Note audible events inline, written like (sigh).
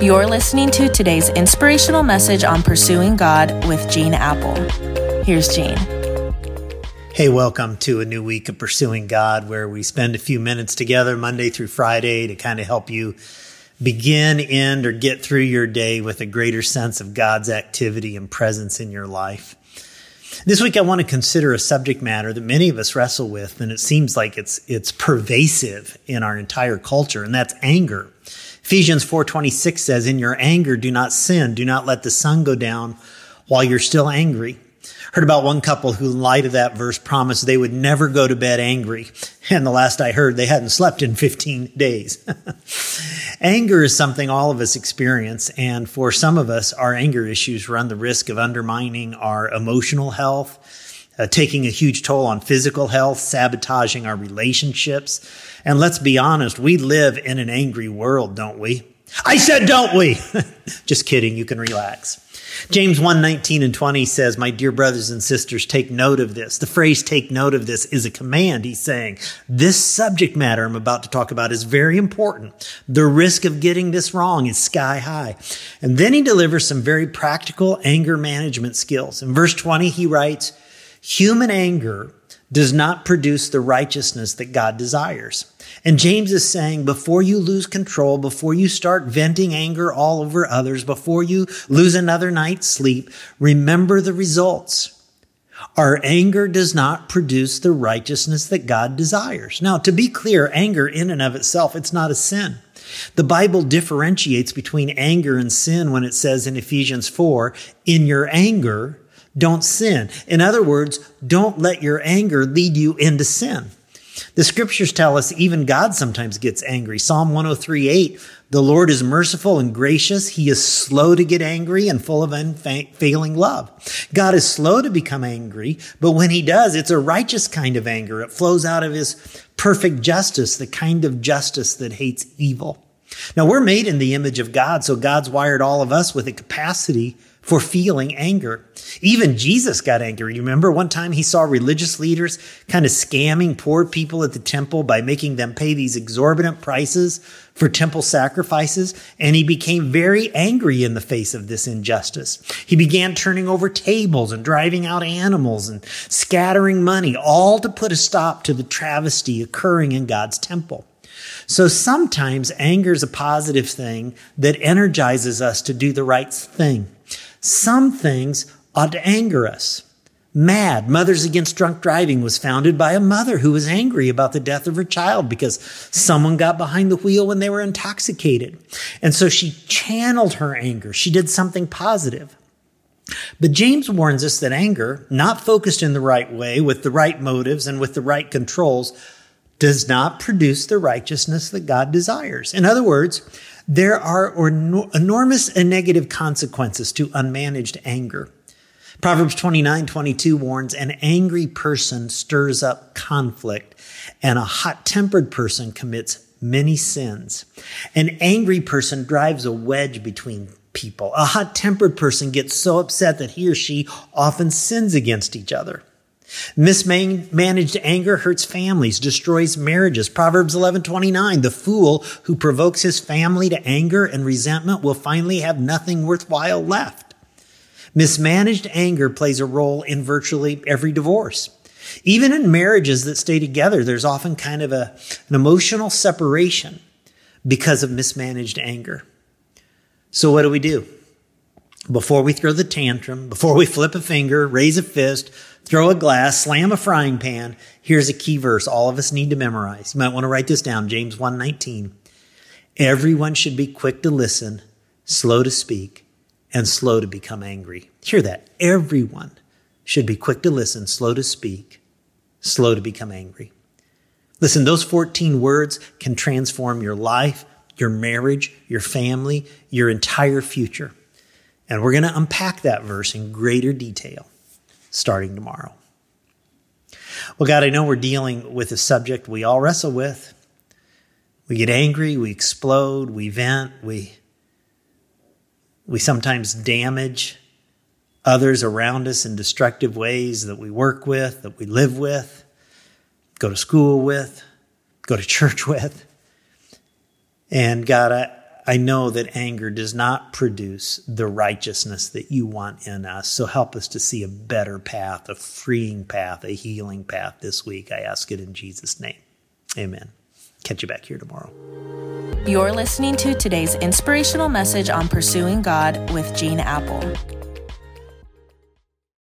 You're listening to today's inspirational message on pursuing God with Gene Appel. Here's Gene. Hey, welcome to a new week of Pursuing God, where we spend a few minutes together Monday through Friday to kind of help you begin, end, or get through your day with a greater sense of God's activity and presence in your life. This week, I want to consider a subject matter that many of us wrestle with, and it seems like it's, it's pervasive in our entire culture, and that's anger. Ephesians 4:26 says, "In your anger do not sin, do not let the sun go down while you're still angry." Heard about one couple who, in light of that verse, promised they would never go to bed angry. And the last I heard, they hadn't slept in 15 days. (laughs) anger is something all of us experience. And for some of us, our anger issues run the risk of undermining our emotional health, uh, taking a huge toll on physical health, sabotaging our relationships. And let's be honest, we live in an angry world, don't we? I said, don't we? (laughs) Just kidding. You can relax. James 1 19 and 20 says, My dear brothers and sisters, take note of this. The phrase take note of this is a command. He's saying, This subject matter I'm about to talk about is very important. The risk of getting this wrong is sky high. And then he delivers some very practical anger management skills. In verse 20, he writes, Human anger does not produce the righteousness that God desires. And James is saying before you lose control, before you start venting anger all over others, before you lose another night's sleep, remember the results. Our anger does not produce the righteousness that God desires. Now, to be clear, anger in and of itself, it's not a sin. The Bible differentiates between anger and sin when it says in Ephesians 4, in your anger, don't sin. In other words, don't let your anger lead you into sin. The scriptures tell us even God sometimes gets angry. Psalm 103 8, the Lord is merciful and gracious. He is slow to get angry and full of unfailing love. God is slow to become angry, but when he does, it's a righteous kind of anger. It flows out of his perfect justice, the kind of justice that hates evil. Now we're made in the image of God, so God's wired all of us with a capacity for feeling anger. Even Jesus got angry. You remember one time he saw religious leaders kind of scamming poor people at the temple by making them pay these exorbitant prices for temple sacrifices, and he became very angry in the face of this injustice. He began turning over tables and driving out animals and scattering money, all to put a stop to the travesty occurring in God's temple. So sometimes anger is a positive thing that energizes us to do the right thing. Some things ought to anger us. MADD. Mothers Against Drunk Driving, was founded by a mother who was angry about the death of her child because someone got behind the wheel when they were intoxicated. And so she channeled her anger. She did something positive. But James warns us that anger, not focused in the right way, with the right motives and with the right controls, does not produce the righteousness that God desires. In other words, there are enormous and negative consequences to unmanaged anger. Proverbs 29 22 warns an angry person stirs up conflict, and a hot tempered person commits many sins. An angry person drives a wedge between people. A hot tempered person gets so upset that he or she often sins against each other. Mismanaged anger hurts families, destroys marriages. Proverbs 11:29, the fool who provokes his family to anger and resentment will finally have nothing worthwhile left. Mismanaged anger plays a role in virtually every divorce. Even in marriages that stay together, there's often kind of a, an emotional separation because of mismanaged anger. So what do we do? Before we throw the tantrum, before we flip a finger, raise a fist, throw a glass, slam a frying pan. Here's a key verse all of us need to memorize. You might want to write this down. James 1:19. Everyone should be quick to listen, slow to speak, and slow to become angry. Hear that. Everyone should be quick to listen, slow to speak, slow to become angry. Listen, those 14 words can transform your life, your marriage, your family, your entire future. And we're going to unpack that verse in greater detail starting tomorrow. Well, God, I know we're dealing with a subject we all wrestle with. We get angry, we explode, we vent, we, we sometimes damage others around us in destructive ways that we work with, that we live with, go to school with, go to (laughs) church with. And God, I, I know that anger does not produce the righteousness that you want in us. So help us to see a better path, a freeing path, a healing path this week. I ask it in Jesus' name. Amen. Catch you back here tomorrow. You're listening to today's inspirational message on pursuing God with Gene Appel.